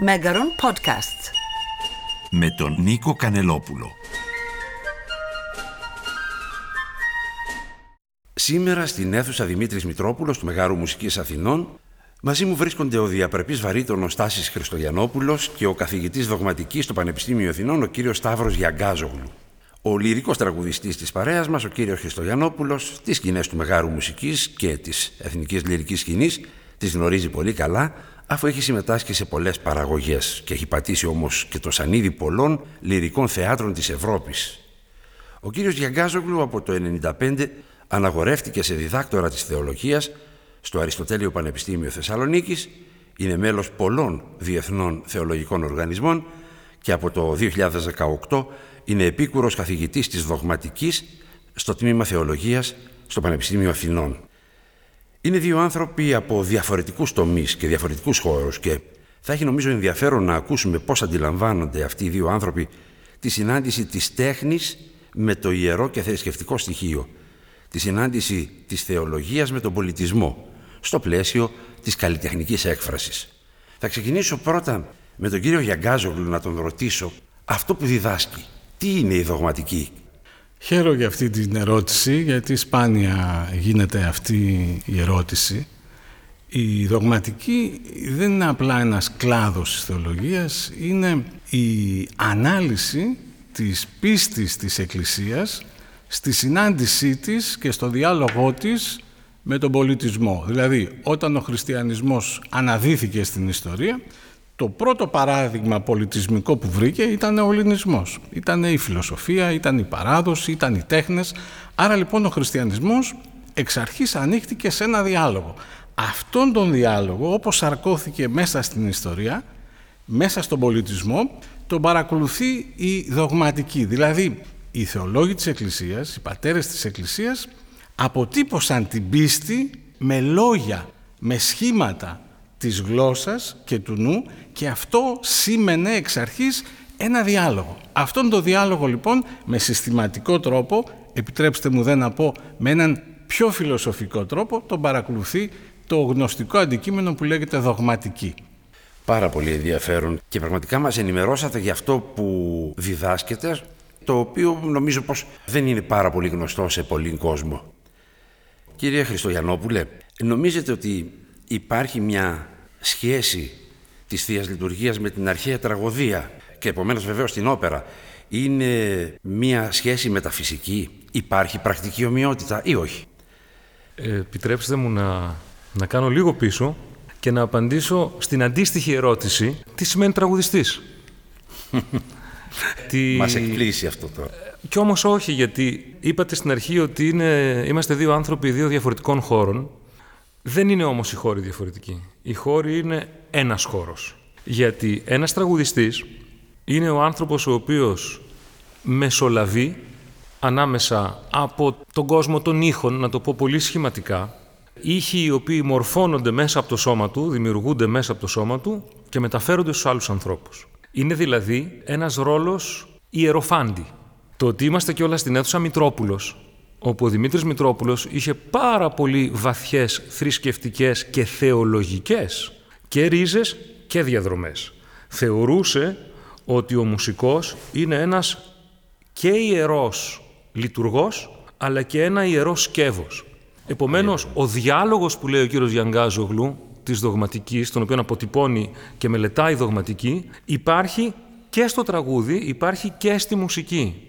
Μέγαρον Podcast. Με τον Νίκο Κανελόπουλο. Σήμερα στην αίθουσα Δημήτρης Μητρόπουλος του Μεγάρου Μουσικής Αθηνών μαζί μου βρίσκονται ο διαπρεπής βαρύτονος Στάσης Χριστογιανόπουλος και ο καθηγητής δογματικής στο Πανεπιστήμιο Αθηνών ο κύριος Σταύρος Γιαγκάζογλου. Ο λυρικός τραγουδιστής της παρέας μας, ο κύριος Χριστογιανόπουλος, τις σκηνές του Μεγάρου Μουσικής και της Εθνικής Λυρικής Σκηνής, τις γνωρίζει πολύ καλά, αφού έχει συμμετάσχει σε πολλές παραγωγές και έχει πατήσει όμως και το σανίδι πολλών λυρικών θεάτρων της Ευρώπης. Ο κύριος Γιαγκάζογλου από το 1995 αναγορεύτηκε σε διδάκτορα της θεολογίας στο Αριστοτέλειο Πανεπιστήμιο Θεσσαλονίκης, είναι μέλος πολλών διεθνών θεολογικών οργανισμών και από το 2018 είναι επίκουρος καθηγητής της δογματικής στο Τμήμα Θεολογίας στο Πανεπιστήμιο Αθηνών. Είναι δύο άνθρωποι από διαφορετικούς τομείς και διαφορετικούς χώρους και θα έχει νομίζω ενδιαφέρον να ακούσουμε πώς αντιλαμβάνονται αυτοί οι δύο άνθρωποι τη συνάντηση της τέχνης με το ιερό και θρησκευτικό στοιχείο, τη συνάντηση της θεολογίας με τον πολιτισμό, στο πλαίσιο της καλλιτεχνικής έκφρασης. Θα ξεκινήσω πρώτα με τον κύριο Γιαγκάζογλου να τον ρωτήσω αυτό που διδάσκει. Τι είναι η δογματική. Χαίρομαι για αυτή την ερώτηση, γιατί σπάνια γίνεται αυτή η ερώτηση. Η δογματική δεν είναι απλά ένας κλάδος της θεολογίας, είναι η ανάλυση της πίστης της Εκκλησίας στη συνάντησή της και στο διάλογό της με τον πολιτισμό. Δηλαδή, όταν ο χριστιανισμός αναδύθηκε στην ιστορία, το πρώτο παράδειγμα πολιτισμικό που βρήκε ήταν ο ελληνισμός. Ήταν η φιλοσοφία, ήταν η παράδοση, ήταν οι τέχνες. Άρα λοιπόν ο χριστιανισμός εξ αρχής ανοίχτηκε σε ένα διάλογο. Αυτόν τον διάλογο, όπως σαρκώθηκε μέσα στην ιστορία, μέσα στον πολιτισμό, τον παρακολουθεί η δογματική. Δηλαδή, οι θεολόγοι της Εκκλησίας, οι πατέρες της Εκκλησίας, αποτύπωσαν την πίστη με λόγια, με σχήματα, της γλώσσας και του νου και αυτό σήμαινε εξ αρχής ένα διάλογο. Αυτόν τον διάλογο λοιπόν με συστηματικό τρόπο, επιτρέψτε μου δεν να πω με έναν πιο φιλοσοφικό τρόπο, τον παρακολουθεί το γνωστικό αντικείμενο που λέγεται δογματική. Πάρα πολύ ενδιαφέρον και πραγματικά μας ενημερώσατε για αυτό που διδάσκεται, το οποίο νομίζω πως δεν είναι πάρα πολύ γνωστό σε πολλοί κόσμο. Κύριε Χριστογιαννόπουλε, νομίζετε ότι υπάρχει μια σχέση της Θείας Λειτουργίας με την αρχαία τραγωδία και επομένως βεβαίως την όπερα είναι μια σχέση μεταφυσική, υπάρχει πρακτική ομοιότητα ή όχι; Ε, επιτρέψτε μου να, να κάνω λίγο πίσω και να απαντήσω στην αντίστοιχη ερώτηση τι σημαίνει τραγουδιστής. τι... Μας εκπλήσει αυτό τώρα. Κι όμως όχι, γιατί είπατε στην αρχή ότι είναι, είμαστε δύο άνθρωποι δύο διαφορετικών χώρων δεν είναι όμως οι χώροι διαφορετικοί. Οι χώροι είναι ένας χώρος. Γιατί ένας τραγουδιστής είναι ο άνθρωπος ο οποίος μεσολαβεί ανάμεσα από τον κόσμο των ήχων, να το πω πολύ σχηματικά, ήχοι οι οποίοι μορφώνονται μέσα από το σώμα του, δημιουργούνται μέσα από το σώμα του και μεταφέρονται στους άλλους ανθρώπους. Είναι δηλαδή ένας ρόλος ιεροφάντη. Το ότι είμαστε και όλα στην αίθουσα Μητρόπουλος όπου ο Δημήτρης Μητρόπουλος είχε πάρα πολύ βαθιές θρησκευτικές και θεολογικές και ρίζες και διαδρομές. Θεωρούσε ότι ο μουσικός είναι ένας και ιερός λειτουργός, αλλά και ένα ιερός σκεύος. Επομένως, ο διάλογος που λέει ο κύριος Γιανγκάζογλου, της δογματικής, τον οποίο αποτυπώνει και μελετάει η δογματική, υπάρχει και στο τραγούδι, υπάρχει και στη μουσική.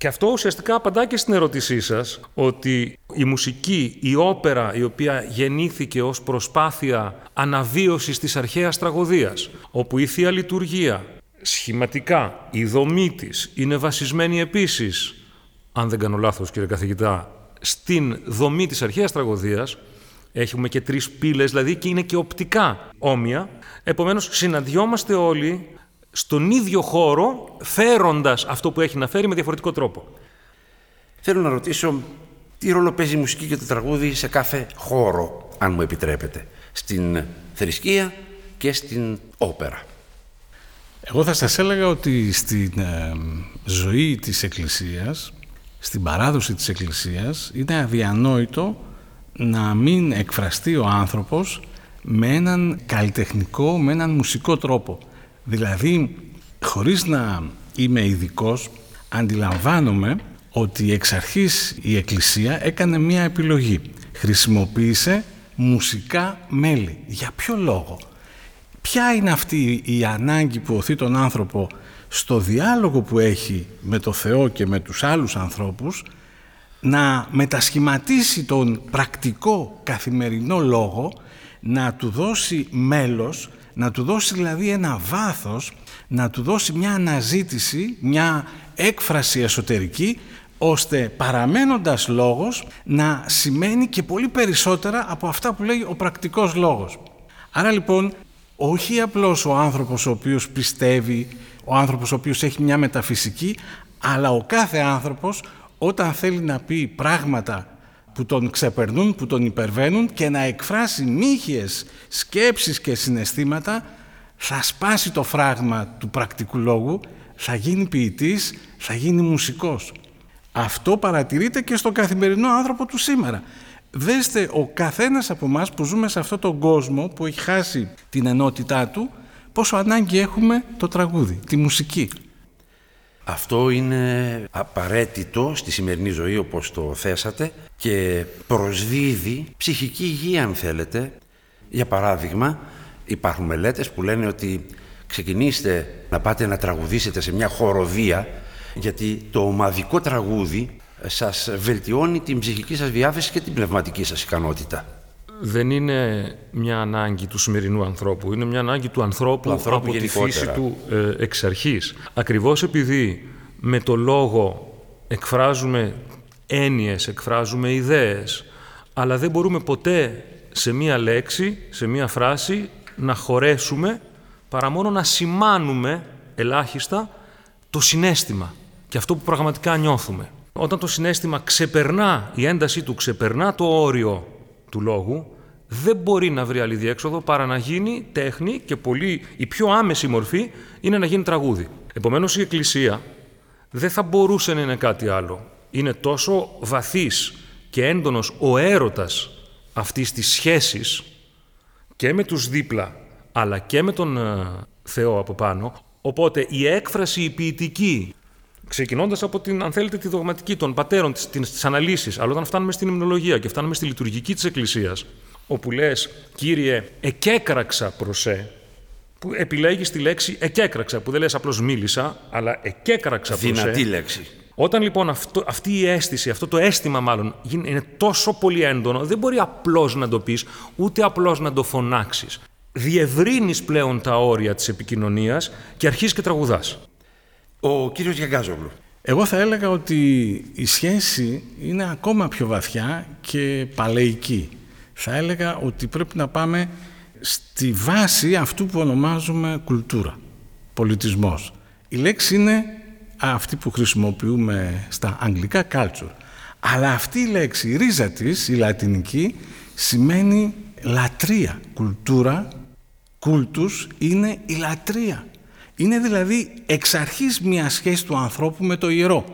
Και αυτό ουσιαστικά απαντά και στην ερώτησή σας ότι η μουσική, η όπερα η οποία γεννήθηκε ως προσπάθεια αναβίωσης της αρχαίας τραγωδίας, όπου η Θεία Λειτουργία σχηματικά, η δομή της είναι βασισμένη επίσης, αν δεν κάνω λάθος κύριε καθηγητά, στην δομή της αρχαίας τραγωδίας, έχουμε και τρεις πύλες, δηλαδή και είναι και οπτικά όμοια, επομένως συναντιόμαστε όλοι στον ίδιο χώρο, φέροντας αυτό που έχει να φέρει με διαφορετικό τρόπο. Θέλω να ρωτήσω τι ρόλο παίζει η μουσική και το τραγούδι σε κάθε χώρο, αν μου επιτρέπετε, στην θρησκεία και στην όπερα; Εγώ θα σας έλεγα ότι στην ε, ζωή της Εκκλησίας, στην παράδοση της Εκκλησίας, είναι αδιανόητο να μην εκφραστεί ο άνθρωπος με έναν καλλιτεχνικό, με έναν μουσικό τρόπο Δηλαδή, χωρίς να είμαι ειδικός, αντιλαμβάνομαι ότι εξ αρχής η Εκκλησία έκανε μία επιλογή. Χρησιμοποίησε μουσικά μέλη. Για ποιο λόγο; Ποια είναι αυτή η ανάγκη που οθεί τον άνθρωπο στο διάλογο που έχει με το Θεό και με τους άλλους ανθρώπους να μετασχηματίσει τον πρακτικό καθημερινό λόγο, να του δώσει μέλος, να του δώσει δηλαδή ένα βάθος, να του δώσει μια αναζήτηση, μια έκφραση εσωτερική, ώστε παραμένοντας λόγος να σημαίνει και πολύ περισσότερα από αυτά που λέει ο πρακτικός λόγος. Άρα λοιπόν όχι απλώς ο άνθρωπος ο οποίος πιστεύει, ο άνθρωπος ο οποίος έχει μια μεταφυσική, αλλά ο κάθε άνθρωπος όταν θέλει να πει πράγματα που τον ξεπερνούν, που τον υπερβαίνουν και να εκφράσει μύχιες σκέψεις και συναισθήματα, θα σπάσει το φράγμα του πρακτικού λόγου, θα γίνει ποιητής, θα γίνει μουσικός. Αυτό παρατηρείται και στον καθημερινό άνθρωπο του σήμερα. Δέστε ο καθένας από εμάς που ζούμε σε αυτόν τον κόσμο που έχει χάσει την ενότητά του, πόσο ανάγκη έχουμε το τραγούδι, τη μουσική. Αυτό είναι απαραίτητο στη σημερινή ζωή όπως το θέσατε και προσδίδει ψυχική υγεία αν θέλετε. Για παράδειγμα υπάρχουν μελέτες που λένε ότι ξεκινήστε να πάτε να τραγουδήσετε σε μια χοροδία γιατί το ομαδικό τραγούδι σας βελτιώνει την ψυχική σας διάθεση και την πνευματική σας ικανότητα. Δεν είναι μια ανάγκη του σημερινού ανθρώπου, είναι μια ανάγκη του ανθρώπου, ανθρώπου από τη φύση του ε, εξ αρχής. Ακριβώς επειδή με το λόγο εκφράζουμε έννοιες, εκφράζουμε ιδέες, αλλά δεν μπορούμε ποτέ σε μία λέξη, σε μία φράση να χωρέσουμε παρά μόνο να σημάνουμε ελάχιστα το συνέστημα και αυτό που πραγματικά νιώθουμε. Όταν το συνέστημα ξεπερνά, η έντασή του ξεπερνά το όριο του λόγου, δεν μπορεί να βρει άλλη διέξοδο παρά να γίνει τέχνη και πολύ, η πιο άμεση μορφή είναι να γίνει τραγούδι. Επομένως η Εκκλησία δεν θα μπορούσε να είναι κάτι άλλο. Είναι τόσο βαθύς και έντονος ο έρωτας αυτής της σχέσης και με τους δίπλα αλλά και με τον ε, Θεό από πάνω, οπότε η έκφραση η ποιητική Ξεκινώντας από την, αν θέλετε, τη δογματική των πατέρων, τι αναλύσεις, αλλά όταν φτάνουμε στην υμνολογία και φτάνουμε στη λειτουργική της Εκκλησίας, όπου λες, κύριε, εκέκραξα προσέ, που επιλέγεις τη λέξη εκέκραξα, που δεν λες απλώς μίλησα, αλλά εκέκραξα προσέ. Δυνατή λέξη. Όταν λοιπόν αυτό, αυτή η αίσθηση, αυτό το αίσθημα μάλλον, είναι τόσο πολύ έντονο, δεν μπορεί απλώς να το πεις, ούτε απλώς να το φωνάξεις. Διευρύνεις πλέον τα όρια της επικοινωνίας και αρχίζεις και τραγουδάς. Ο κύριος Γιαγκάζογλου. Εγώ θα έλεγα ότι η σχέση είναι ακόμα πιο βαθιά και παλαιική. Θα έλεγα ότι πρέπει να πάμε στη βάση αυτού που ονομάζουμε κουλτούρα, πολιτισμός. Η λέξη είναι αυτή που χρησιμοποιούμε στα αγγλικά culture. Αλλά αυτή η λέξη, η ρίζα της, η λατινική, σημαίνει λατρεία. Κουλτούρα, κούλτους, είναι η λατρεία. Είναι δηλαδή εξ αρχής μια σχέση του ανθρώπου με το ιερό.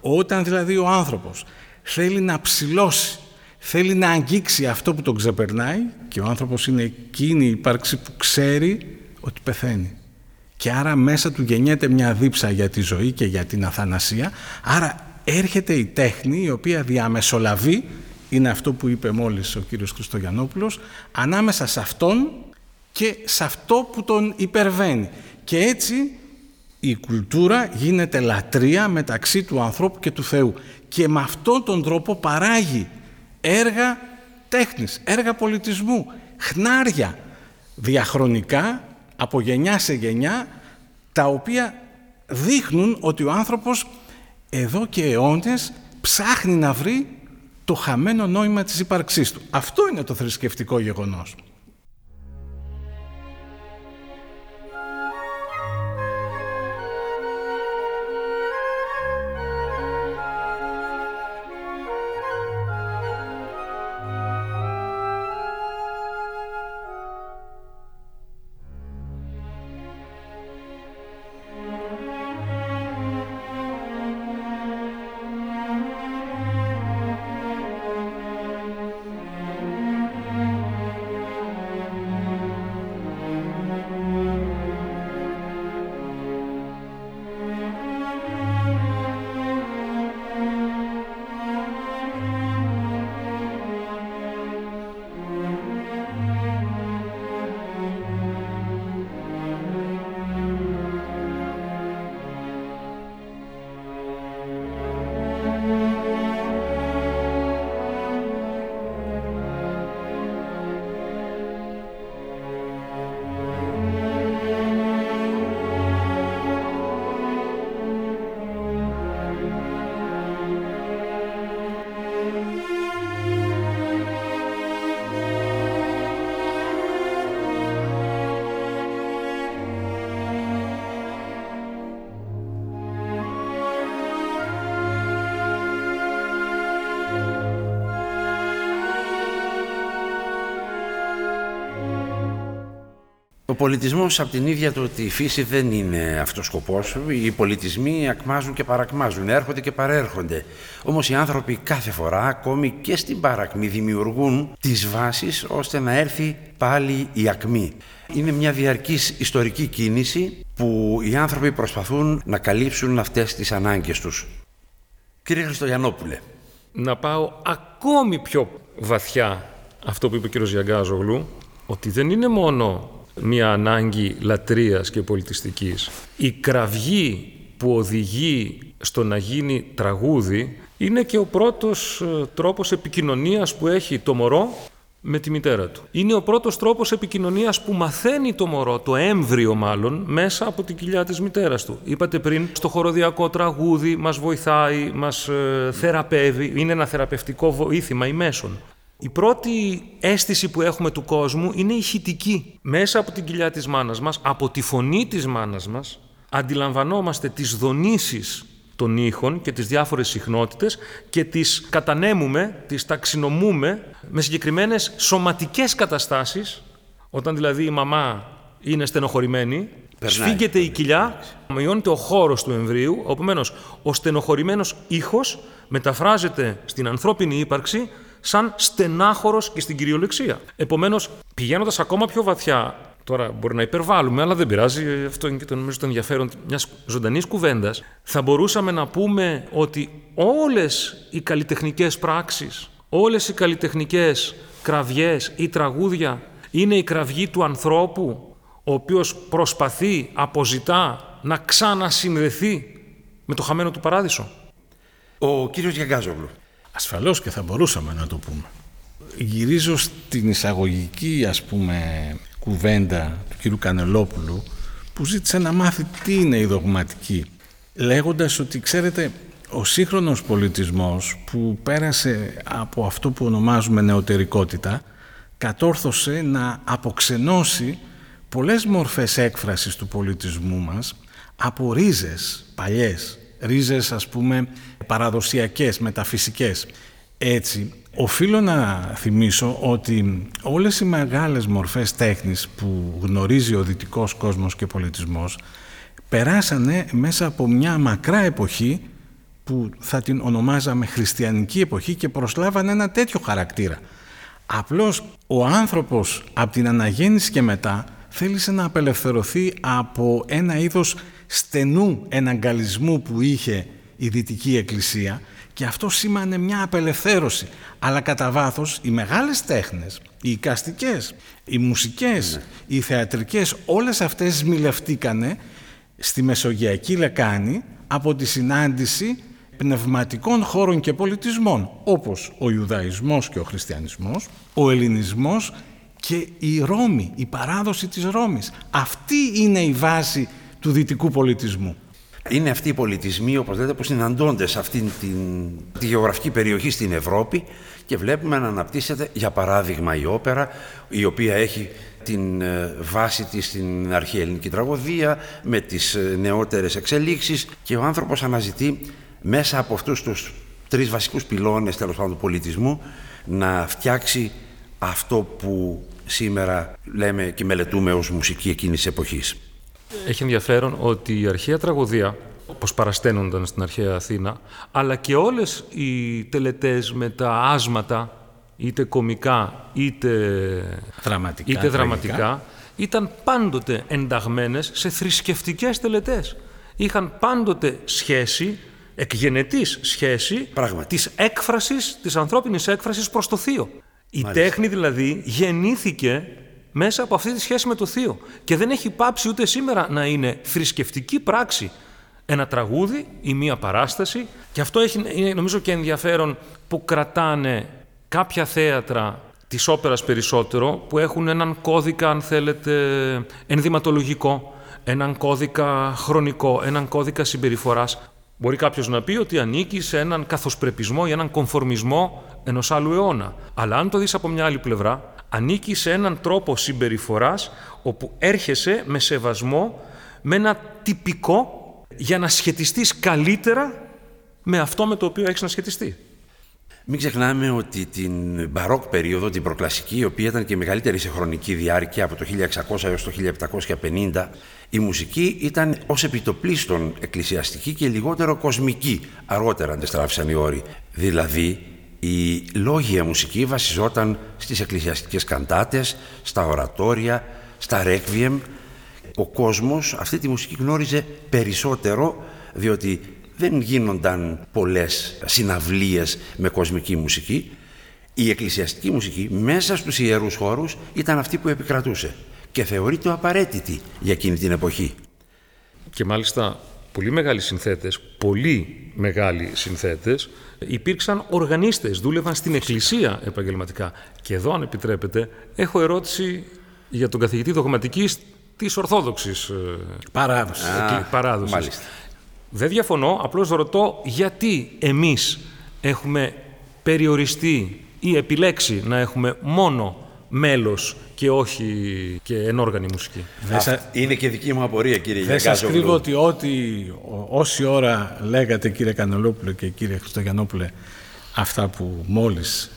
Όταν δηλαδή ο άνθρωπος θέλει να ψηλώσει, θέλει να αγγίξει αυτό που τον ξεπερνάει και ο άνθρωπος είναι εκείνη η ύπαρξη που ξέρει ότι πεθαίνει. Και άρα μέσα του γεννιέται μια δίψα για τη ζωή και για την αθανασία. Άρα έρχεται η τέχνη η οποία διαμεσολαβεί, είναι αυτό που είπε μόλις ο κύριος Χριστογιαννόπουλος, ανάμεσα σε αυτόν και σε αυτό που τον υπερβαίνει. Και έτσι η κουλτούρα γίνεται λατρεία μεταξύ του ανθρώπου και του Θεού. Και με αυτόν τον τρόπο παράγει έργα τέχνης, έργα πολιτισμού, χνάρια διαχρονικά από γενιά σε γενιά τα οποία δείχνουν ότι ο άνθρωπος εδώ και αιώνες ψάχνει να βρει το χαμένο νόημα της ύπαρξής του. Αυτό είναι το θρησκευτικό γεγονός. Πολιτισμός από την ίδια του ότι η φύση δεν είναι αυτός σκοπός. Οι πολιτισμοί ακμάζουν και παρακμάζουν, έρχονται και παρέρχονται. Όμως οι άνθρωποι κάθε φορά, ακόμη και στην παρακμή, δημιουργούν τις βάσεις ώστε να έρθει πάλι η ακμή. Είναι μια διαρκής ιστορική κίνηση που οι άνθρωποι προσπαθούν να καλύψουν αυτές τις ανάγκες τους. Κύριε Χριστογιαννόπουλε. Να πάω ακόμη πιο βαθιά αυτό που είπε ο κύριος Γιαγκάζογλου, ότι δεν είναι μόνο μια ανάγκη λατρείας και πολιτιστικής. Η κραυγή που οδηγεί στο να γίνει τραγούδι είναι και ο πρώτος ε, τρόπος επικοινωνίας που έχει το μωρό με τη μητέρα του. Είναι ο πρώτος τρόπος επικοινωνίας που μαθαίνει το μωρό, το έμβριο μάλλον, μέσα από την κοιλιά της μητέρας του. Είπατε πριν, στο χοροδιακό τραγούδι μας βοηθάει, μας ε, θεραπεύει, είναι ένα θεραπευτικό βοήθημα ή μέσον. Η πρώτη αίσθηση που έχουμε του κόσμου είναι ηχητική. Μέσα από την κοιλιά της μάνας μας, από τη φωνή της μάνας μας, αντιλαμβανόμαστε τις δονήσεις των ήχων και τις διάφορες συχνότητες και τις κατανέμουμε, τις ταξινομούμε με συγκεκριμένες σωματικές καταστάσεις, όταν δηλαδή η μαμά είναι στενοχωρημένη, Περνάει. σφίγγεται η κοιλιά, μειώνεται ο χώρος του εμβρίου, επομένω ο στενοχωρημένος ήχος μεταφράζεται στην ανθρώπινη ύπαρξη σαν στενάχωρος και στην κυριολεξία. Επομένως, πηγαίνοντας ακόμα πιο βαθιά Τώρα μπορεί να υπερβάλλουμε, αλλά δεν πειράζει. Αυτό είναι και το, νομίζω το ενδιαφέρον μιας ζωντανής κουβέντας. Θα μπορούσαμε να πούμε ότι όλες οι καλλιτεχνικές πράξεις, όλες οι καλλιτεχνικές κραυγές ή τραγούδια είναι η κραυγή του ανθρώπου, ο οποίος προσπαθεί, αποζητά να ξανασυνδεθεί με το χαμένο του παράδεισο. Ο κύριος Γιαγκάζογλου. Ασφαλώς και θα μπορούσαμε να το πούμε. Γυρίζω στην εισαγωγική ας πούμε κουβέντα του κύριου Κανελόπουλου που ζήτησε να μάθει τι είναι η δογματική λέγοντας ότι ξέρετε ο σύγχρονος πολιτισμός που πέρασε από αυτό που ονομάζουμε νεωτερικότητα κατόρθωσε να αποξενώσει πολλές μορφές έκφρασης του πολιτισμού μας από ρίζες παλιές, ρίζες ας πούμε παραδοσιακές, μεταφυσικές. Έτσι, οφείλω να θυμίσω ότι όλες οι μεγάλες μορφές τέχνης που γνωρίζει ο δυτικός κόσμος και πολιτισμός περάσανε μέσα από μια μακρά εποχή που θα την ονομάζαμε χριστιανική εποχή και προσλάβανε ένα τέτοιο χαρακτήρα. Απλώς ο άνθρωπος από την αναγέννηση και μετά θέλησε να απελευθερωθεί από ένα είδος στενού εναγκαλισμού που είχε η Δυτική Εκκλησία και αυτό σήμανε μια απελευθέρωση. Αλλά κατά βάθος οι μεγάλες τέχνες, οι οικαστικές, οι μουσικές, ναι. οι θεατρικές, όλες αυτές μιλευτήκανε στη Μεσογειακή Λεκάνη από τη συνάντηση πνευματικών χώρων και πολιτισμών, όπως ο Ιουδαϊσμός και ο Χριστιανισμός, ο Ελληνισμός και η Ρώμη, η παράδοση της Ρώμης. Αυτή είναι η βάση του δυτικού πολιτισμού. Είναι αυτοί οι πολιτισμοί, όπως λέτε, που συναντώνται σε αυτήν την, τη γεωγραφική περιοχή στην Ευρώπη και βλέπουμε να αναπτύσσεται, για παράδειγμα, η όπερα, η οποία έχει την ε, βάση της στην αρχαία ελληνική τραγωδία, με τις ε, νεότερες εξελίξεις και ο άνθρωπος αναζητεί μέσα από αυτούς τους τρεις βασικούς πυλώνες τέλος πάντων του πολιτισμού να φτιάξει αυτό που σήμερα λέμε και μελετούμε ως μουσική εκείνης της εποχής. Έχει ενδιαφέρον ότι η αρχαία τραγωδία, όπως παρασταίνονταν στην αρχαία Αθήνα, αλλά και όλες οι τελετές με τα άσματα, είτε κομικά είτε δραματικά, είτε δραματικά ήταν πάντοτε ενταγμένες σε θρησκευτικές τελετές. Είχαν πάντοτε σχέση, εκγενετής σχέση, Πράγματι. της έκφρασης, της ανθρώπινης έκφρασης προς το Θείο. Η τέχνη δηλαδή γεννήθηκε μέσα από αυτή τη σχέση με το Θείο. Και δεν έχει πάψει ούτε σήμερα να είναι θρησκευτική πράξη ένα τραγούδι ή μία παράσταση. Και αυτό έχει, είναι νομίζω και ενδιαφέρον που κρατάνε κάποια θέατρα της όπερας περισσότερο που έχουν έναν κώδικα, αν θέλετε, ενδυματολογικό, έναν κώδικα χρονικό, έναν κώδικα συμπεριφοράς. Μπορεί κάποιος να πει ότι ανήκει σε έναν καθοσπρεπισμό ή έναν κομφορμισμό ενός άλλου αιώνα. Αλλά αν το δεις από μια άλλη πλευρά, ανήκει σε έναν τρόπο συμπεριφοράς όπου έρχεσαι με σεβασμό, με ένα τυπικό για να σχετιστείς καλύτερα με αυτό με το οποίο έχεις να σχετιστεί. Μην ξεχνάμε ότι την μπαρόκ περίοδο, την προκλασική, η οποία ήταν και μεγαλύτερη σε χρονική διάρκεια από το 1600 έως το 1750, η μουσική ήταν ως επιτοπλίστων εκκλησιαστική και λιγότερο κοσμική. Αργότερα αντιστράφησαν οι όροι. Δηλαδή, η λόγια μουσική βασιζόταν στις εκκλησιαστικές καντάτες, στα ορατόρια, στα ρέκβιεμ. Ο κόσμος αυτή τη μουσική γνώριζε περισσότερο διότι δεν γίνονταν πολλές συναυλίες με κοσμική μουσική. Η εκκλησιαστική μουσική μέσα στους ιερούς χώρους ήταν αυτή που επικρατούσε και θεωρείται απαραίτητη για εκείνη την εποχή. Και μάλιστα πολύ μεγάλοι συνθέτες, πολύ μεγάλοι συνθέτες, υπήρξαν οργανίστες, δούλευαν στην εκκλησία επαγγελματικά. Και εδώ, αν επιτρέπετε, έχω ερώτηση για τον καθηγητή δογματικής της Ορθόδοξης Παράδοσης. παράδοσης. Δεν διαφωνώ, απλώς ρωτώ γιατί εμείς έχουμε περιοριστεί ή επιλέξει να έχουμε μόνο μέλος και όχι και ενόργανη μουσική. Είναι και δική μου απορία κύριε Δεν σας κρύβω ότι ό,τι, όση ώρα λέγατε κύριε Κανελόπουλε και κύριε Χριστογιαννόπουλε αυτά που μόλις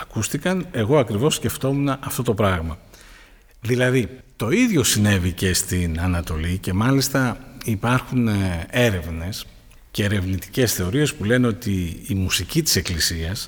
ακούστηκαν, εγώ ακριβώς σκεφτόμουν αυτό το πράγμα. Δηλαδή, το ίδιο συνέβη και στην Ανατολή και μάλιστα υπάρχουν ε, έρευνες και ερευνητικές θεωρίες που λένε ότι η μουσική της Εκκλησίας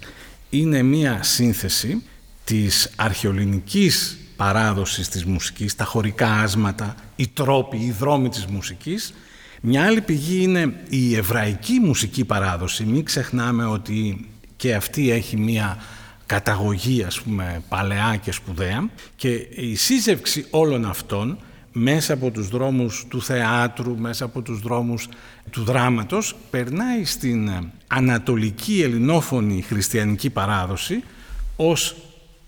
είναι μία σύνθεση της αρχαιολινικής παράδοσης της μουσικής, τα χωρικά άσματα, οι τρόποι, οι δρόμοι της μουσικής. Μια άλλη πηγή είναι η εβραϊκή μουσική παράδοση. Μην ξεχνάμε ότι και αυτή έχει μία καταγωγή ας πούμε παλαιά και σπουδαία και η σύζευξη όλων αυτών μέσα από τους δρόμους του θεάτρου, μέσα από τους δρόμους του δράματος περνάει στην ανατολική ελληνόφωνη χριστιανική παράδοση ως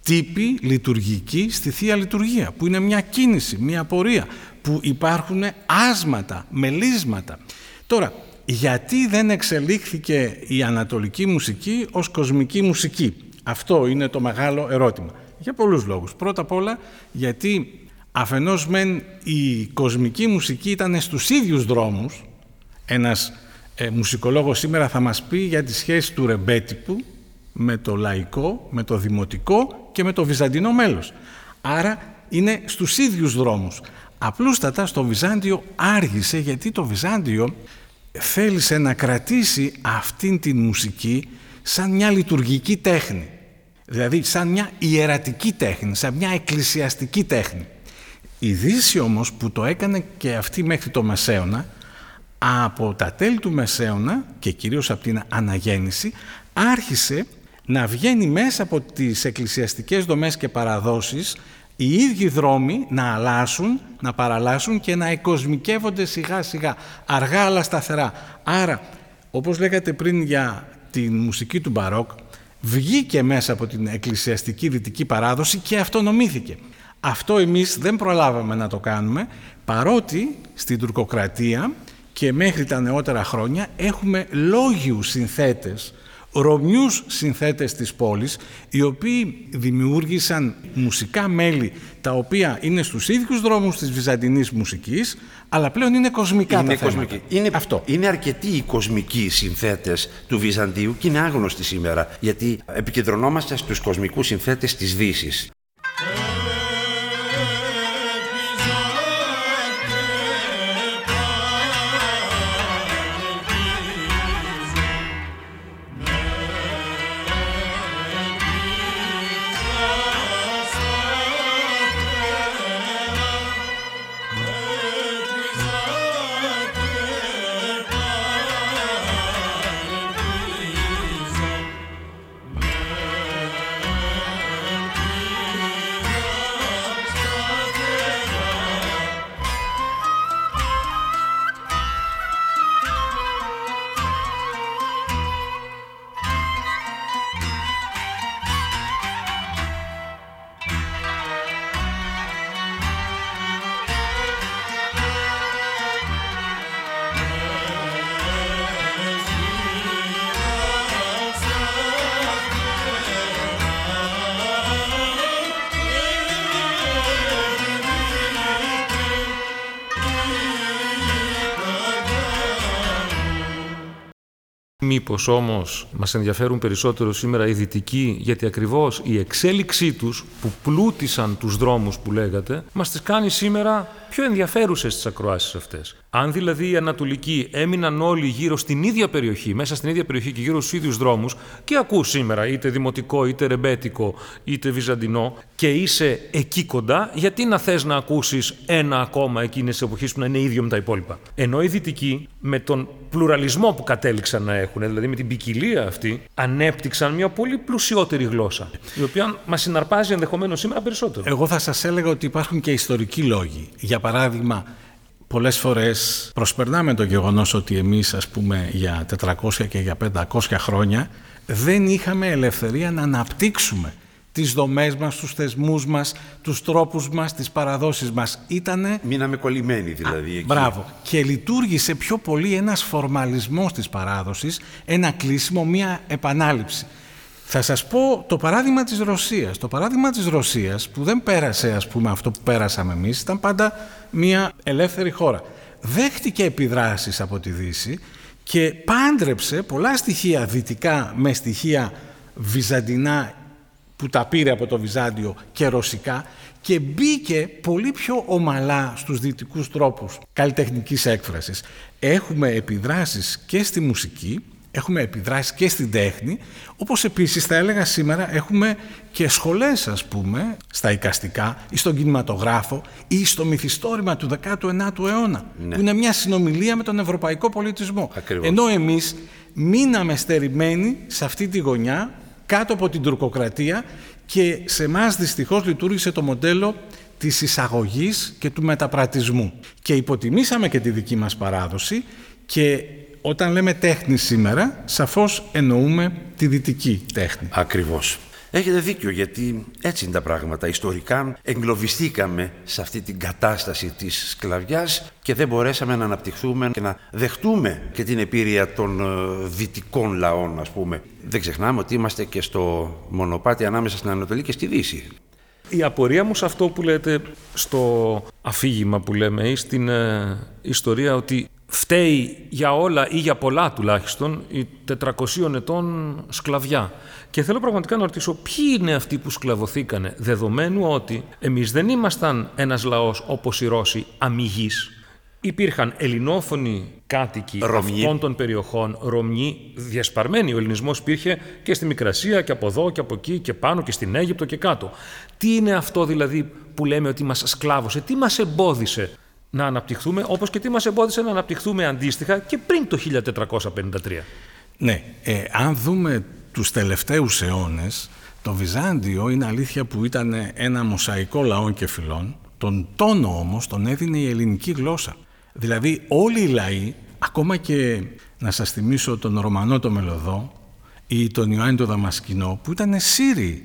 τύπη λειτουργική στη Θεία Λειτουργία που είναι μια κίνηση, μια πορεία που υπάρχουν άσματα, μελίσματα. Τώρα, γιατί δεν εξελίχθηκε η ανατολική μουσική ως κοσμική μουσική; Αυτό είναι το μεγάλο ερώτημα. Για πολλούς λόγους. Πρώτα απ' όλα γιατί αφενός μεν η κοσμική μουσική ήταν στους ίδιους δρόμους. Ένας ε, μουσικολόγος σήμερα θα μας πει για τη σχέση του ρεμπέτυπου με το λαϊκό, με το δημοτικό και με το βυζαντινό μέλος. Άρα είναι στους ίδιους δρόμους. Απλούστατα στο Βυζάντιο άργησε γιατί το Βυζάντιο θέλησε να κρατήσει αυτήν την μουσική σαν μια λειτουργική τέχνη. Δηλαδή σαν μια ιερατική τέχνη, σαν μια εκκλησιαστική τέχνη. Η Δύση όμως που το έκανε και αυτή μέχρι το Μεσαίωνα, από τα τέλη του Μεσαίωνα και κυρίως από την Αναγέννηση, άρχισε να βγαίνει μέσα από τις εκκλησιαστικές δομές και παραδόσεις οι ίδιοι δρόμοι να αλλάσουν, να παραλλάσσουν και να εκοσμικεύονται σιγά σιγά, αργά αλλά σταθερά. Άρα, όπως λέγατε πριν για τη μουσική του Μπαρόκ, βγήκε μέσα από την εκκλησιαστική δυτική παράδοση και αυτονομήθηκε. Αυτό εμείς δεν προλάβαμε να το κάνουμε, παρότι στην τουρκοκρατία και μέχρι τα νεότερα χρόνια έχουμε λόγιους συνθέτες Ρωμιούς συνθέτες της πόλης, οι οποίοι δημιούργησαν μουσικά μέλη τα οποία είναι στους ίδιους δρόμους της βυζαντινής μουσικής, αλλά πλέον είναι κοσμικά είναι τα κοσμική. Είναι, Αυτό. είναι αρκετοί οι κοσμικοί συνθέτες του Βυζαντίου και είναι άγνωστοι σήμερα, γιατί επικεντρωνόμαστε στους κοσμικούς συνθέτες της Δύσης. Μήπως όμως μας ενδιαφέρουν περισσότερο σήμερα οι δυτικοί, γιατί ακριβώς η εξέλιξή τους που πλούτησαν τους δρόμους που λέγατε, μας τις κάνει σήμερα πιο ενδιαφέρουσες τις ακροάσεις αυτές. Αν δηλαδή οι Ανατολικοί έμειναν όλοι γύρω στην ίδια περιοχή, μέσα στην ίδια περιοχή και γύρω στους ίδιους δρόμους, και ακού σήμερα είτε δημοτικό, είτε ρεμπέτικο, είτε βυζαντινό, και είσαι εκεί κοντά, γιατί να θες να ακούσεις ένα ακόμα εκείνε τι εποχέ που να είναι ίδιο με τα υπόλοιπα; Ενώ οι Δυτικοί, με τον πλουραλισμό που κατέληξαν να έχουν, δηλαδή με την ποικιλία αυτή, ανέπτυξαν μια πολύ πλουσιότερη γλώσσα, η οποία μας συναρπάζει ενδεχομένως σήμερα περισσότερο. Εγώ θα σας έλεγα ότι υπάρχουν και ιστορικοί λόγοι. Για παράδειγμα, πολλές φορές προσπερνάμε το γεγονός ότι εμείς, ας πούμε, για 400 και για 500 χρόνια δεν είχαμε ελευθερία να αναπτύξουμε τις δομές μας, τους θεσμούς μας, τους τρόπους μας, τις παραδόσεις μας. Ήτανε... Μείναμε κολλημένοι δηλαδή εκεί. Μπράβο. Και λειτουργήσε πιο πολύ ένας φορμαλισμός της παράδοσης, ένα κλείσιμο, μία επανάληψη. Θα σας πω το παράδειγμα της Ρωσίας. Το παράδειγμα της Ρωσίας που δεν πέρασε ας πούμε αυτό που πέρασαμε εμείς ήταν πάντα μια ελεύθερη χώρα. Δέχτηκε επιδράσεις από τη Δύση και πάντρεψε πολλά στοιχεία δυτικά με στοιχεία βυζαντινά που τα πήρε από το Βυζάντιο και ρωσικά και μπήκε πολύ πιο ομαλά στους δυτικούς τρόπους καλλιτεχνικής έκφρασης. Έχουμε επιδράσεις και στη μουσική έχουμε επιδράσεις και στην τέχνη, όπως επίσης θα έλεγα σήμερα έχουμε και σχολές ας πούμε στα οικαστικά ή στον κινηματογράφο ή στο μυθιστόρημα του 19ου αιώνα ναι. που είναι μια συνομιλία με τον ευρωπαϊκό πολιτισμό. Ακριβώς. Ενώ εμείς μείναμε στερημένοι σε αυτή τη γωνιά κάτω από την τουρκοκρατία και σε εμάς δυστυχώς λειτουργήσε το μοντέλο της εισαγωγής και του μεταπρατισμού. Και υποτιμήσαμε και τη δική μας παράδοση και όταν λέμε τέχνη σήμερα, σαφώς εννοούμε τη δυτική τέχνη. Ακριβώς. Έχετε δίκιο γιατί έτσι είναι τα πράγματα. Ιστορικά εγκλωβιστήκαμε σε αυτή την κατάσταση της σκλαβιάς και δεν μπορέσαμε να αναπτυχθούμε και να δεχτούμε και την επίρρεια των ε, δυτικών λαών ας πούμε. Δεν ξεχνάμε ότι είμαστε και στο μονοπάτι ανάμεσα στην Ανατολή και στη Δύση. Η απορία μου σε αυτό που λέτε στο αφήγημα που λέμε ή στην ε, ιστορία ότι φταίει για όλα ή για πολλά τουλάχιστον η 400 ετών σκλαβιά. Και θέλω πραγματικά να ρωτήσω ποιοι είναι αυτοί που σκλαβωθήκανε, δεδομένου ότι εμείς δεν ήμασταν ένας λαός όπως οι Ρώσοι αμυγείς. Υπήρχαν ελληνόφωνοι κάτοικοι Ρωμιοί. αυτών των περιοχών, Ρωμιοί, διασπαρμένοι. Ο ελληνισμός υπήρχε και στη Μικρασία και από εδώ και από εκεί και πάνω και στην Αίγυπτο και κάτω. Τι είναι αυτό δηλαδή που λέμε ότι μας σκλάβωσε, τι μας εμπόδισε να αναπτυχθούμε, όπως και τι μας εμπόδισε να αναπτυχθούμε αντίστοιχα και πριν το 1453. Ναι, ε, αν δούμε τους τελευταίους αιώνες, το Βυζάντιο είναι αλήθεια που ήταν ένα μοσαϊκό λαών και φυλών, τον τόνο όμως τον έδινε η ελληνική γλώσσα. Δηλαδή όλοι οι λαοί, ακόμα και να σας θυμίσω τον Ρωμανό το Μελωδό ή τον Ιωάννη το Δαμασκηνό, που ήταν Σύριοι.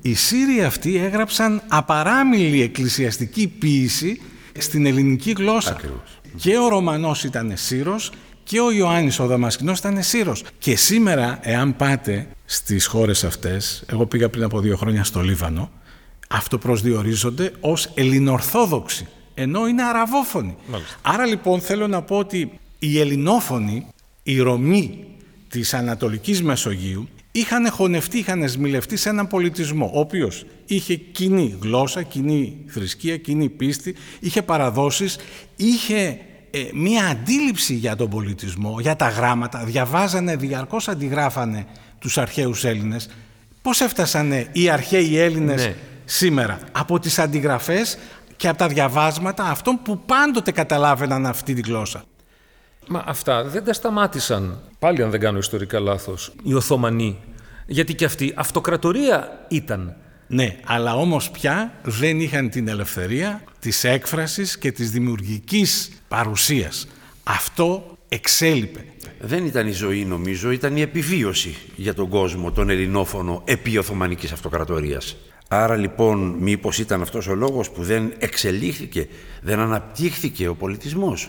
Οι Σύριοι αυτοί έγραψαν απαράμιλη εκκλησιαστική ποίηση στην ελληνική γλώσσα. Ακριβώς. Και ο Ρωμανός ήταν Σύρος και ο Ιωάννης ο Δαμασκηνός ήταν Σύρος. Και σήμερα, εάν πάτε στις χώρες αυτές, εγώ πήγα πριν από δύο χρόνια στο Λίβανο, αυτοπροσδιορίζονται ως ελληνορθόδοξοι, ενώ είναι αραβόφωνοι. Μάλιστα. Άρα λοιπόν θέλω να πω ότι οι ελληνόφωνοι, οι Ρωμοί της Ανατολικής Μεσογείου, είχαν χωνευτεί, είχαν σμιλευτεί σε έναν πολιτισμό, ο οποίος είχε κοινή γλώσσα, κοινή θρησκεία, κοινή πίστη, είχε παραδόσεις, είχε ε, μία αντίληψη για τον πολιτισμό, για τα γράμματα, διαβάζανε, διαρκώς αντιγράφανε τους αρχαίους Έλληνες. Πώς έφτασανε οι αρχαίοι Έλληνες Ναι. σήμερα; Από τις αντιγραφές και από τα διαβάσματα αυτών που πάντοτε καταλάβαιναν αυτή τη γλώσσα. Μα αυτά δεν τα σταμάτησαν, πάλι αν δεν κάνω ιστορικά λάθος, οι Οθωμανοί. Γιατί και αυτοί αυτοκρατορία ήταν. Ναι, αλλά όμως πια δεν είχαν την ελευθερία της έκφρασης και της δημιουργικής παρουσίας. Αυτό εξέλιπε. Δεν ήταν η ζωή νομίζω, ήταν η επιβίωση για τον κόσμο, τον ελληνόφωνο, επί Οθωμανικής Αυτοκρατορίας. Άρα λοιπόν μήπως ήταν αυτός ο λόγος που δεν εξελίχθηκε, δεν αναπτύχθηκε ο πολιτισμός;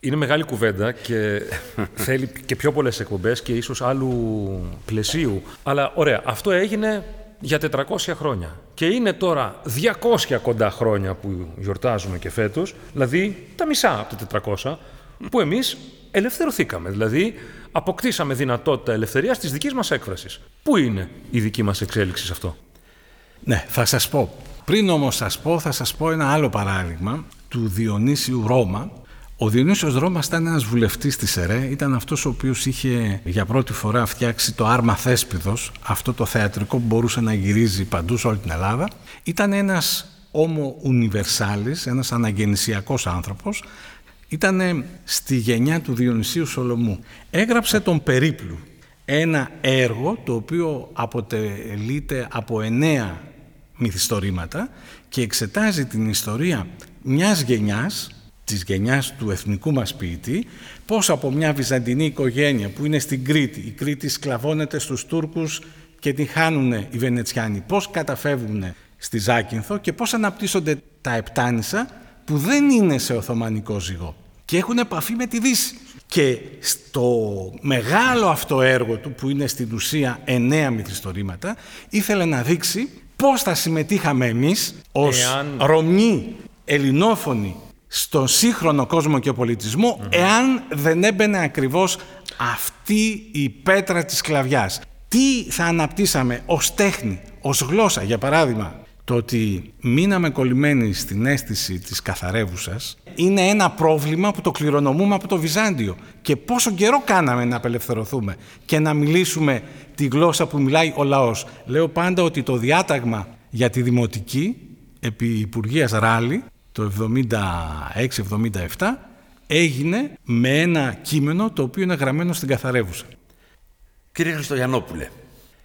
Είναι μεγάλη κουβέντα και θέλει και πιο πολλές εκπομπές και ίσως άλλου πλαισίου. Αλλά ωραία, αυτό έγινε για 400 χρόνια. Και είναι τώρα 200 κοντά χρόνια που γιορτάζουμε και φέτος, δηλαδή τα μισά από τα 400, που εμείς ελευθερωθήκαμε. Δηλαδή, αποκτήσαμε δυνατότητα ελευθερίας της δικής μας έκφρασης. Πού είναι η δική μας εξέλιξη σε αυτό; Ναι, θα σας πω. Πριν όμως σας πω, θα σας πω ένα άλλο παράδειγμα του Διονύσιου Ρώμα. Ο Διονύσιος Ρώμας ήταν ένας βουλευτής της ΕΡΕ, ήταν αυτός ο οποίος είχε για πρώτη φορά φτιάξει το άρμα Θέσπιδος, αυτό το θεατρικό που μπορούσε να γυρίζει παντού σε όλη την Ελλάδα. Ήταν ένας όμο universalis, ένας αναγεννησιακός άνθρωπος, ήταν στη γενιά του Διονυσίου Σολομού. Έγραψε τον Περίπλου, ένα έργο το οποίο αποτελείται από εννέα μυθιστορήματα και εξετάζει την ιστορία μιας γενιάς, της γενιάς του εθνικού μας ποιητή, πώς από μια βυζαντινή οικογένεια που είναι στην Κρήτη, η Κρήτη σκλαβώνεται στους Τούρκους και την χάνουν οι Βενετσιάνοι, πώς καταφεύγουν στη Ζάκυνθο και πώς αναπτύσσονται τα Επτάνησα που δεν είναι σε Οθωμανικό ζυγό και έχουν επαφή με τη Δύση. Και στο μεγάλο αυτό έργο του που είναι στην ουσία εννέα μυθιστορήματα ήθελε να δείξει πώς θα συμμετείχαμε εμείς ως Εάν... Ρωμοί ελληνόφωνοι στον σύγχρονο κόσμο και πολιτισμό εάν δεν έμπαινε ακριβώς αυτή η πέτρα της σκλαβιάς. Τι θα αναπτύσσαμε ως τέχνη, ως γλώσσα, για παράδειγμα, το ότι μείναμε κολλημένοι στην αίσθηση της καθαρεύουσας είναι ένα πρόβλημα που το κληρονομούμε από το Βυζάντιο. Και πόσο καιρό κάναμε να απελευθερωθούμε και να μιλήσουμε τη γλώσσα που μιλάει ο λαός. Λέω πάντα ότι το διάταγμα για τη δημοτική επί Υπουργείας Ράλη το 76-77 έγινε με ένα κείμενο το οποίο είναι γραμμένο στην καθαρεύουσα. Κύριε Χριστογιαννόπουλε.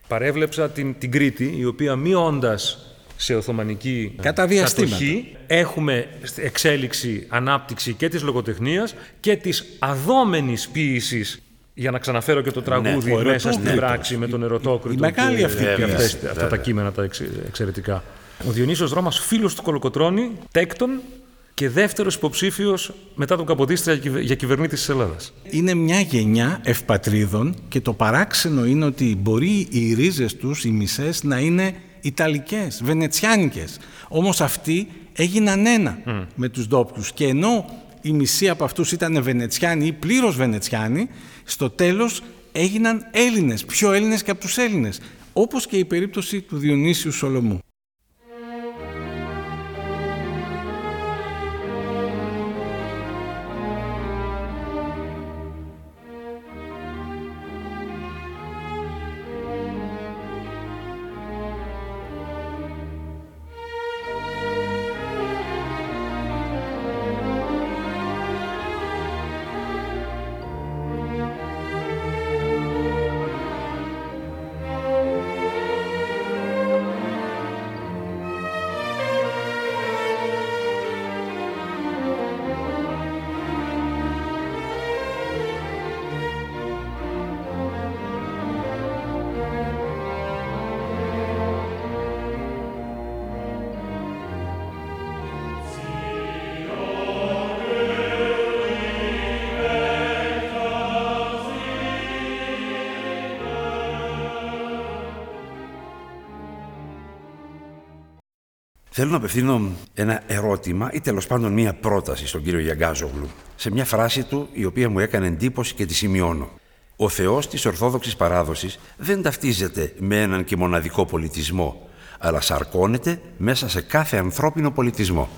Παρέβλεψα την, την Κρήτη, η οποία μειώντας σε Οθωμανική Κατά διαστήματα. κατοχή. Έχουμε εξέλιξη, ανάπτυξη και της λογοτεχνίας και της αδόμενης ποίησης για να ξαναφέρω και το τραγούδι ο μέσα στην Ερωτόκριτος. πράξη με τον Ερωτόκριτο. Η μεγάλη και- αυτή και ποίηση. αυτές- αυτά τα κείμενα τα εξ- εξαιρετικά. Ο Διονύσιος Ρώμας, φίλος του Κολοκοτρώνη, τέκτον και δεύτερος υποψήφιος μετά τον Καποδίστρια για κυβε- για κυβερνήτη της Ελλάδας. Είναι μια γενιά ευπατρίδων και το παράξενο είναι ότι μπορεί οι ρίζες τους, οι μισές, να είναι Ιταλικές, Βενετσιάνικες. Όμως αυτοί έγιναν ένα με τους ντόπιους. Και ενώ η μισή από αυτούς ήταν Βενετσιάνοι ή πλήρως Βενετσιάνοι, στο τέλος έγιναν Έλληνες, πιο Έλληνες και από τους Έλληνες. Όπως και η περίπτωση του Διονύσιου Σολομού. Θέλω να απευθύνω ένα ερώτημα ή τέλος πάντων μία πρόταση στον κύριο Γιαγκάζογλου σε μια φράση του η οποία μου έκανε εντύπωση και τη σημειώνω. Ο Θεός της Ορθόδοξης παράδοσης δεν ταυτίζεται με έναν και μοναδικό πολιτισμό, αλλά σαρκώνεται μέσα σε κάθε ανθρώπινο πολιτισμό.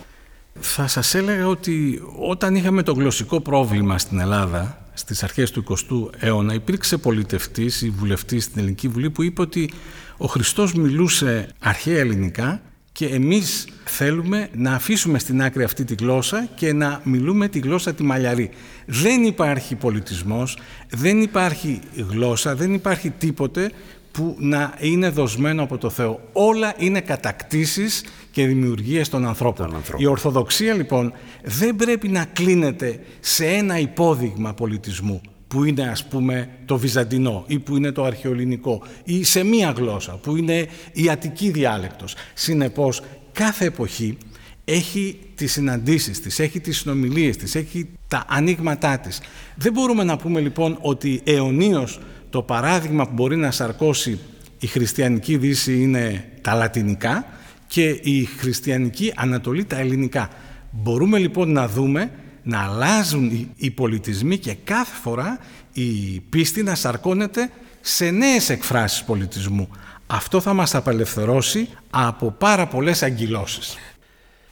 Θα σας έλεγα ότι όταν είχαμε το γλωσσικό πρόβλημα στην Ελλάδα, στις αρχές του 20ου αιώνα, υπήρξε πολιτευτής ή βουλευτής στην Ελληνική Βουλή που είπε ότι ο Χριστός μιλούσε αρχαία ελληνικά και εμείς θέλουμε να αφήσουμε στην άκρη αυτή τη γλώσσα και να μιλούμε τη γλώσσα τη μαλλιαρή. Δεν υπάρχει πολιτισμός, δεν υπάρχει γλώσσα, δεν υπάρχει τίποτε που να είναι δοσμένο από το Θεό. Όλα είναι κατακτήσεις και δημιουργίες των ανθρώπων. Των ανθρώπων. Η Ορθοδοξία λοιπόν δεν πρέπει να κλείνεται σε ένα υπόδειγμα πολιτισμού που είναι ας πούμε το Βυζαντινό ή που είναι το αρχαιοελληνικό ή σε μία γλώσσα που είναι η Αττική διάλεκτος. Συνεπώς κάθε εποχή έχει τις συναντήσεις της, έχει τις συνομιλίες της, έχει τα ανοίγματά της. Δεν μπορούμε να πούμε λοιπόν ότι αιωνίως το παράδειγμα που μπορεί να σαρκώσει η χριστιανική δύση είναι τα λατινικά και η χριστιανική Ανατολή τα ελληνικά. Μπορούμε λοιπόν να δούμε να αλλάζουν οι πολιτισμοί και κάθε φορά η πίστη να σαρκώνεται σε νέες εκφράσεις πολιτισμού. Αυτό θα μας απελευθερώσει από πάρα πολλές αγκυλώσεις.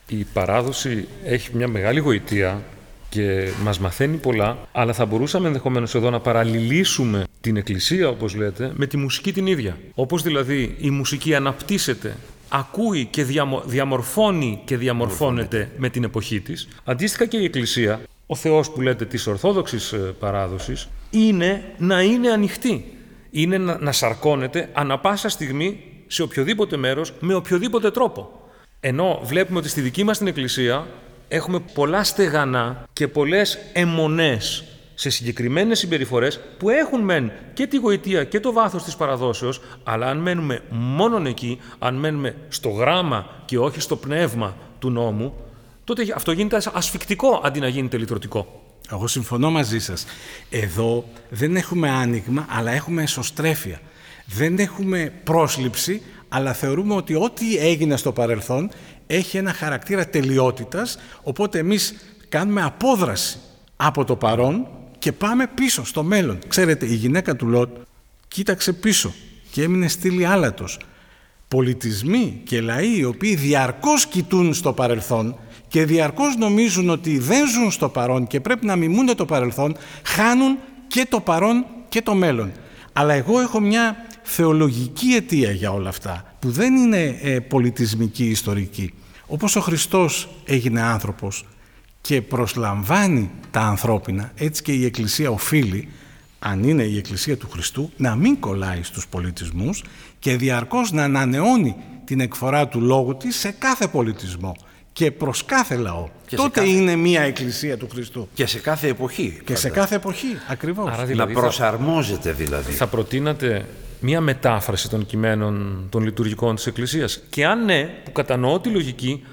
Η παράδοση έχει μια μεγάλη γοητεία και μας μαθαίνει πολλά, αλλά θα μπορούσαμε ενδεχομένως εδώ να παραλληλήσουμε την εκκλησία, όπως λέτε, με τη μουσική την ίδια. Όπως δηλαδή η μουσική αναπτύσσεται ακούει και διαμορφώνει και διαμορφώνεται με την εποχή της. Αντίστοιχα και η Εκκλησία, ο Θεός που λέτε της Ορθόδοξης ε, παράδοσης, είναι να είναι ανοιχτή. Είναι να, να σαρκώνεται ανα πάσα στιγμή σε οποιοδήποτε μέρος, με οποιοδήποτε τρόπο. Ενώ βλέπουμε ότι στη δική μας την Εκκλησία έχουμε πολλά στεγανά και πολλές αιμονές σε συγκεκριμένες συμπεριφορές που έχουν μεν και τη γοητεία και το βάθος της παραδόσεως, αλλά αν μένουμε μόνον εκεί, αν μένουμε στο γράμμα και όχι στο πνεύμα του νόμου, τότε αυτό γίνεται ασφικτικό αντί να γίνεται λυτρωτικό. Εγώ συμφωνώ μαζί σας. Εδώ δεν έχουμε άνοιγμα, αλλά έχουμε εσωστρέφεια. Δεν έχουμε πρόσληψη, αλλά θεωρούμε ότι ό,τι έγινε στο παρελθόν έχει ένα χαρακτήρα τελειότητας, οπότε εμείς κάνουμε απόδραση από το παρόν και πάμε πίσω στο μέλλον. Ξέρετε, η γυναίκα του Λότ κοίταξε πίσω και έμεινε στήλη άλατος. Πολιτισμοί και λαοί οι οποίοι διαρκώς κοιτούν στο παρελθόν και διαρκώς νομίζουν ότι δεν ζουν στο παρόν και πρέπει να μιμούνται το παρελθόν, χάνουν και το παρόν και το μέλλον. Αλλά εγώ έχω μια θεολογική αιτία για όλα αυτά, που δεν είναι ε, πολιτισμική ιστορική. Όπως ο Χριστός έγινε άνθρωπος και προσλαμβάνει τα ανθρώπινα, έτσι και η Εκκλησία οφείλει, αν είναι η Εκκλησία του Χριστού, να μην κολλάει στους πολιτισμούς και διαρκώς να ανανεώνει την εκφορά του λόγου της σε κάθε πολιτισμό και προς κάθε λαό. Τότε είναι μία Εκκλησία του Χριστού. Και σε κάθε εποχή. Και σε κάθε εποχή, ακριβώς. Άρα δηλαδή να προσαρμόζεται δηλαδή. Θα προτείνατε μία μετάφραση των κειμένων των λειτουργικών της Εκκλησίας; Και αν ναι, που κατανοώ τη λογική,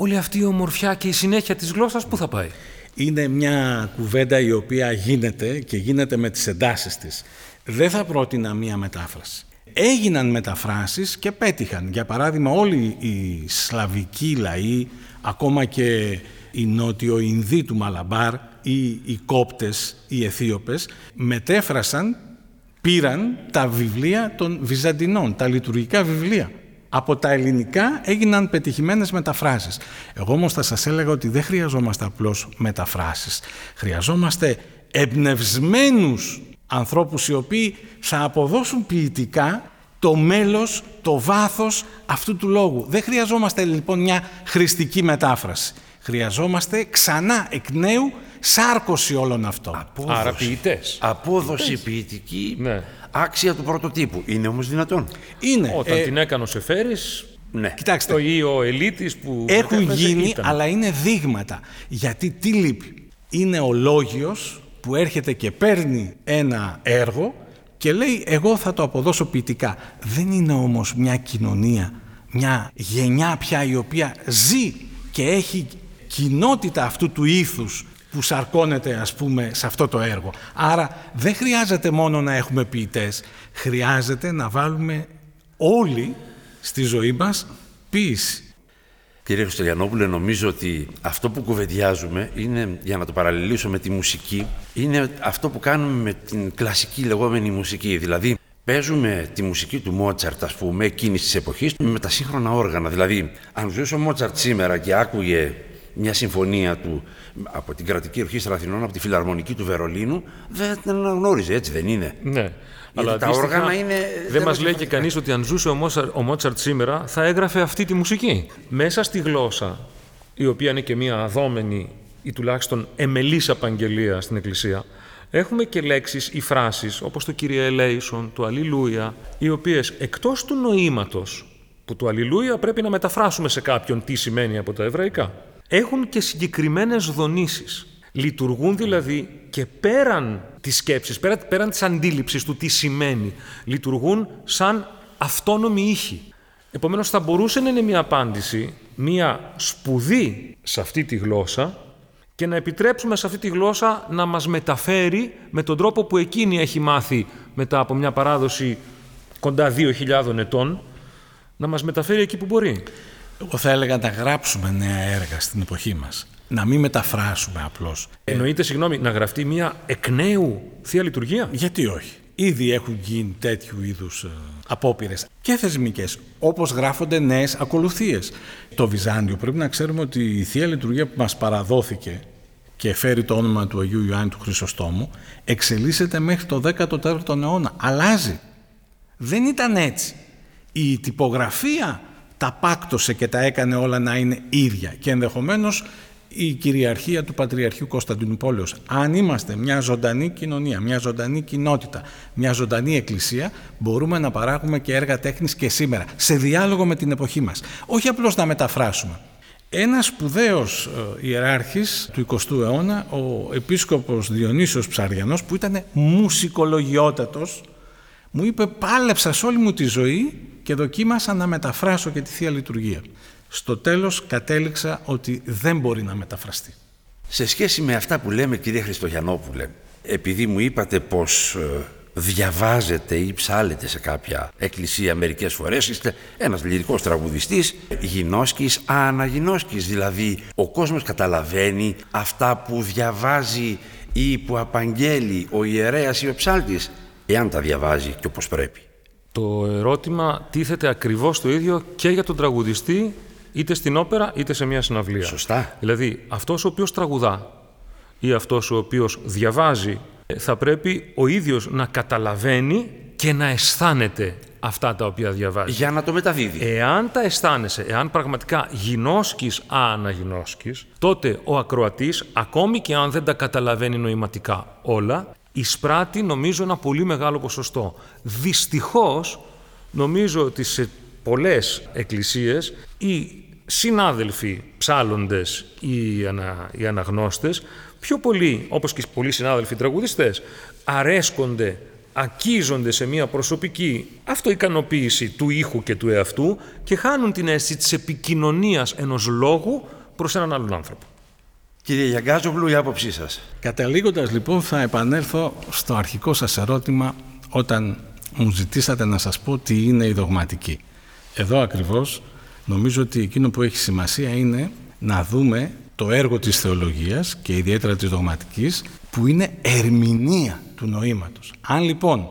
όλη αυτή η ομορφιά και η συνέχεια της γλώσσας πού θα πάει; Είναι μια κουβέντα η οποία γίνεται και γίνεται με τις εντάσεις της. Δεν θα πρότεινα μία μετάφραση. Έγιναν μεταφράσεις και πέτυχαν. Για παράδειγμα όλοι οι σλαβικοί λαοί, ακόμα και οι νότιο-Ινδοί του Μαλαμπάρ ή οι Κόπτες, οι Αιθίωπες, μετέφρασαν, πήραν τα βιβλία των Βυζαντινών, τα λειτουργικά βιβλία από τα ελληνικά έγιναν πετυχημένες μεταφράσεις. Εγώ όμως θα σας έλεγα ότι δεν χρειαζόμαστε απλώς μεταφράσεις. Χρειαζόμαστε εμπνευσμένους ανθρώπους οι οποίοι θα αποδώσουν ποιητικά το μέλος, το βάθος αυτού του λόγου. Δεν χρειαζόμαστε λοιπόν μια χρηστική μετάφραση. Χρειαζόμαστε ξανά εκ νέου σάρκωση όλων αυτών. Απόδοση. Άρα ποιητές. Απόδοση ποιητική ναι άξια του πρωτοτύπου. Είναι όμως δυνατόν. Είναι. Όταν ε, την έκανε ο Σεφέρης, ναι. Κοιτάξτε, το ή ο Ελίτης που έχουν γίνει, αλλά είναι δείγματα. Γιατί τι λείπει; Είναι ο Λόγιος που έρχεται και παίρνει ένα έργο και λέει εγώ θα το αποδώσω ποιητικά. Δεν είναι όμως μια κοινωνία, μια γενιά πια η οποία ζει και έχει κοινότητα αυτού του ήθους που σαρκώνεται ας πούμε σε αυτό το έργο. Άρα δεν χρειάζεται μόνο να έχουμε ποιητές, χρειάζεται να βάλουμε όλοι στη ζωή μας ποίηση. Κύριε Χριστοριανόπουλε, νομίζω ότι αυτό που κουβεντιάζουμε είναι, για να το παραλληλήσω με τη μουσική, είναι αυτό που κάνουμε με την κλασική λεγόμενη μουσική. Δηλαδή, παίζουμε τη μουσική του Μότσαρτ, ας πούμε, εκείνης της εποχής, με τα σύγχρονα όργανα. Δηλαδή, αν ζούσε ο Μότσαρτ σήμερα και άκουγε μια συμφωνία του από την κρατική ορχήστρα Αθηνών, από τη φιλαρμονική του Βερολίνου, δεν την αναγνώριζε, έτσι δεν είναι. Ναι. Αλλά τα όργανα είναι. Δεν μας λέει και κανείς ότι αν ζούσε ο Μότσαρτ σήμερα θα έγραφε αυτή τη μουσική. Μέσα στη γλώσσα, η οποία είναι και μια αδόμενη ή τουλάχιστον εμελής απαγγελία στην Εκκλησία, έχουμε και λέξεις ή φράσεις όπως το Kyrie Eleison, το Αλληλούια, οι οποίες εκτός του νοήματος που το Αλληλούια πρέπει να μεταφράσουμε σε κάποιον τι σημαίνει από τα εβραϊκά έχουν και συγκεκριμένες δονήσεις. Λειτουργούν δηλαδή και πέραν της σκέψης, πέραν, πέραν της αντίληψης του τι σημαίνει. Λειτουργούν σαν αυτόνομη ήχη. Επομένως θα μπορούσε να είναι μια απάντηση, μια σπουδή σε αυτή τη γλώσσα και να επιτρέψουμε σε αυτή τη γλώσσα να μας μεταφέρει με τον τρόπο που εκείνη έχει μάθει μετά από μια παράδοση κοντά 2.000 ετών, να μας μεταφέρει εκεί που μπορεί. Εγώ θα έλεγα να γράψουμε νέα έργα στην εποχή μας. Να μην μεταφράσουμε απλώς. Εννοείται, συγγνώμη, να γραφτεί μια εκ νέου θεία λειτουργία; Γιατί όχι. Ήδη έχουν γίνει τέτοιου είδους ε, απόπειρες και θεσμικές, όπως γράφονται νέες ακολουθίες. Το Βυζάντιο πρέπει να ξέρουμε ότι η Θεία Λειτουργία που μας παραδόθηκε και φέρει το όνομα του Αγίου Ιωάννη του Χρυσοστόμου, εξελίσσεται μέχρι το 14ο αιώνα. Αλλάζει. Δεν ήταν έτσι. Η τυπογραφία τα πάκτωσε και τα έκανε όλα να είναι ίδια και ενδεχομένως η κυριαρχία του Πατριαρχείου Κωνσταντινούπολεως. Αν είμαστε μια ζωντανή κοινωνία, μια ζωντανή κοινότητα, μια ζωντανή εκκλησία, μπορούμε να παράγουμε και έργα τέχνης και σήμερα, σε διάλογο με την εποχή μας. Όχι απλώς να μεταφράσουμε. Ένας σπουδαίος ε, ιεράρχης του 20ου αιώνα, ο επίσκοπος Διονύσιος Ψαριανός, που ήταν μουσικολογιότατος, μου είπε πάλεψα σε όλη μου τη ζωή και δοκίμασα να μεταφράσω και τη Θεία Λειτουργία. Στο τέλος κατέληξα ότι δεν μπορεί να μεταφραστεί. Σε σχέση με αυτά που λέμε κύριε Χριστογιαννόπουλε, επειδή μου είπατε πως ε, διαβάζετε ή ψάλετε σε κάποια εκκλησία μερικές φορές, είστε ένας λυρικός τραγουδιστής, γινώσκης, αναγινώσκης, δηλαδή ο κόσμος καταλαβαίνει αυτά που διαβάζει ή που απαγγέλει ο ιερέας ή ο ψάλτης, εάν τα διαβάζει και όπως πρέπει. Το ερώτημα τίθεται ακριβώς το ίδιο και για τον τραγουδιστή είτε στην όπερα είτε σε μια συναυλία. Σωστά. Δηλαδή, αυτός ο οποίος τραγουδά ή αυτός ο οποίος διαβάζει ε, θα πρέπει ο ίδιος να καταλαβαίνει και να αισθάνεται αυτά τα οποία διαβάζει. Για να το μεταδίδει. Εάν τα αισθάνεσαι, εάν πραγματικά γινώσκεις αναγινώσκεις, τότε ο ακροατής, ακόμη και αν δεν τα καταλαβαίνει νοηματικά όλα, εισπράττει νομίζω ένα πολύ μεγάλο ποσοστό. Δυστυχώς, νομίζω ότι σε πολλές εκκλησίες οι συνάδελφοι ψάλλοντες ή, ανα, οι αναγνώστες πιο πολύ, όπως και πολλοί συνάδελφοι τραγουδιστές, αρέσκονται, ακίζονται σε μια προσωπική αυτοικανοποίηση του ήχου και του εαυτού και χάνουν την αίσθηση της επικοινωνίας ενός λόγου προς έναν άλλον άνθρωπο. Κύριε Γιαγκάζογλου, η άποψή σας. Καταλήγοντας λοιπόν θα επανέλθω στο αρχικό σας ερώτημα όταν μου ζητήσατε να σας πω τι είναι η δογματική. Εδώ ακριβώς νομίζω ότι εκείνο που έχει σημασία είναι να δούμε το έργο της θεολογίας και ιδιαίτερα της δογματικής που είναι ερμηνεία του νοήματος. Αν λοιπόν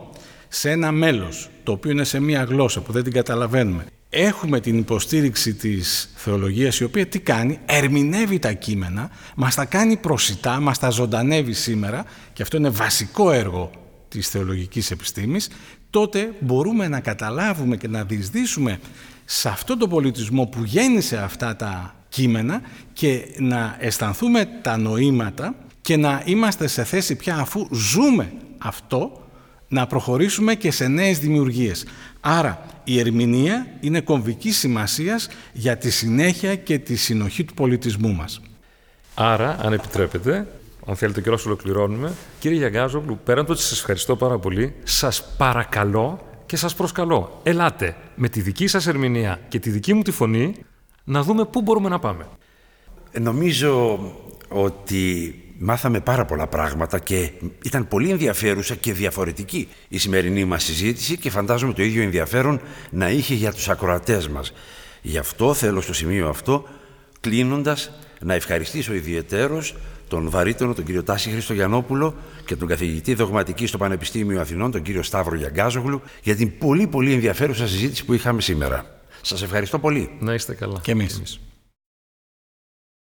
σε ένα μέλος το οποίο είναι σε μία γλώσσα που δεν την καταλαβαίνουμε έχουμε την υποστήριξη της θεολογίας η οποία τι κάνει, ερμηνεύει τα κείμενα, μας τα κάνει προσιτά, μας τα ζωντανεύει σήμερα και αυτό είναι βασικό έργο της θεολογικής επιστήμης, τότε μπορούμε να καταλάβουμε και να διεισδύσουμε σε αυτόν τον πολιτισμό που γέννησε αυτά τα κείμενα και να αισθανθούμε τα νοήματα και να είμαστε σε θέση πια αφού ζούμε αυτό να προχωρήσουμε και σε νέες δημιουργίες. Άρα η ερμηνεία είναι κομβικής σημασίας για τη συνέχεια και τη συνοχή του πολιτισμού μας. Άρα, αν επιτρέπετε, αν θέλετε και όσο ολοκληρώνουμε, κύριε Γιαγκάζογλου, πέραν το ότι σας ευχαριστώ πάρα πολύ, σας παρακαλώ και σας προσκαλώ, ελάτε με τη δική σας ερμηνεία και τη δική μου τη φωνή να δούμε πού μπορούμε να πάμε. Νομίζω ότι μάθαμε πάρα πολλά πράγματα και ήταν πολύ ενδιαφέρουσα και διαφορετική η σημερινή μας συζήτηση και φαντάζομαι το ίδιο ενδιαφέρον να είχε για τους ακροατές μας. Γι' αυτό θέλω στο σημείο αυτό, κλείνοντας, να ευχαριστήσω ιδιαιτέρως τον βαρύτονο, τον κύριο Τάση Χριστογιαννόπουλο και τον καθηγητή δογματική στο Πανεπιστήμιο Αθηνών, τον κύριο Σταύρο Γιαγκάζογλου, για την πολύ πολύ ενδιαφέρουσα συζήτηση που είχαμε σήμερα. Σας ευχαριστώ πολύ. Να είστε καλά. Και εμείς.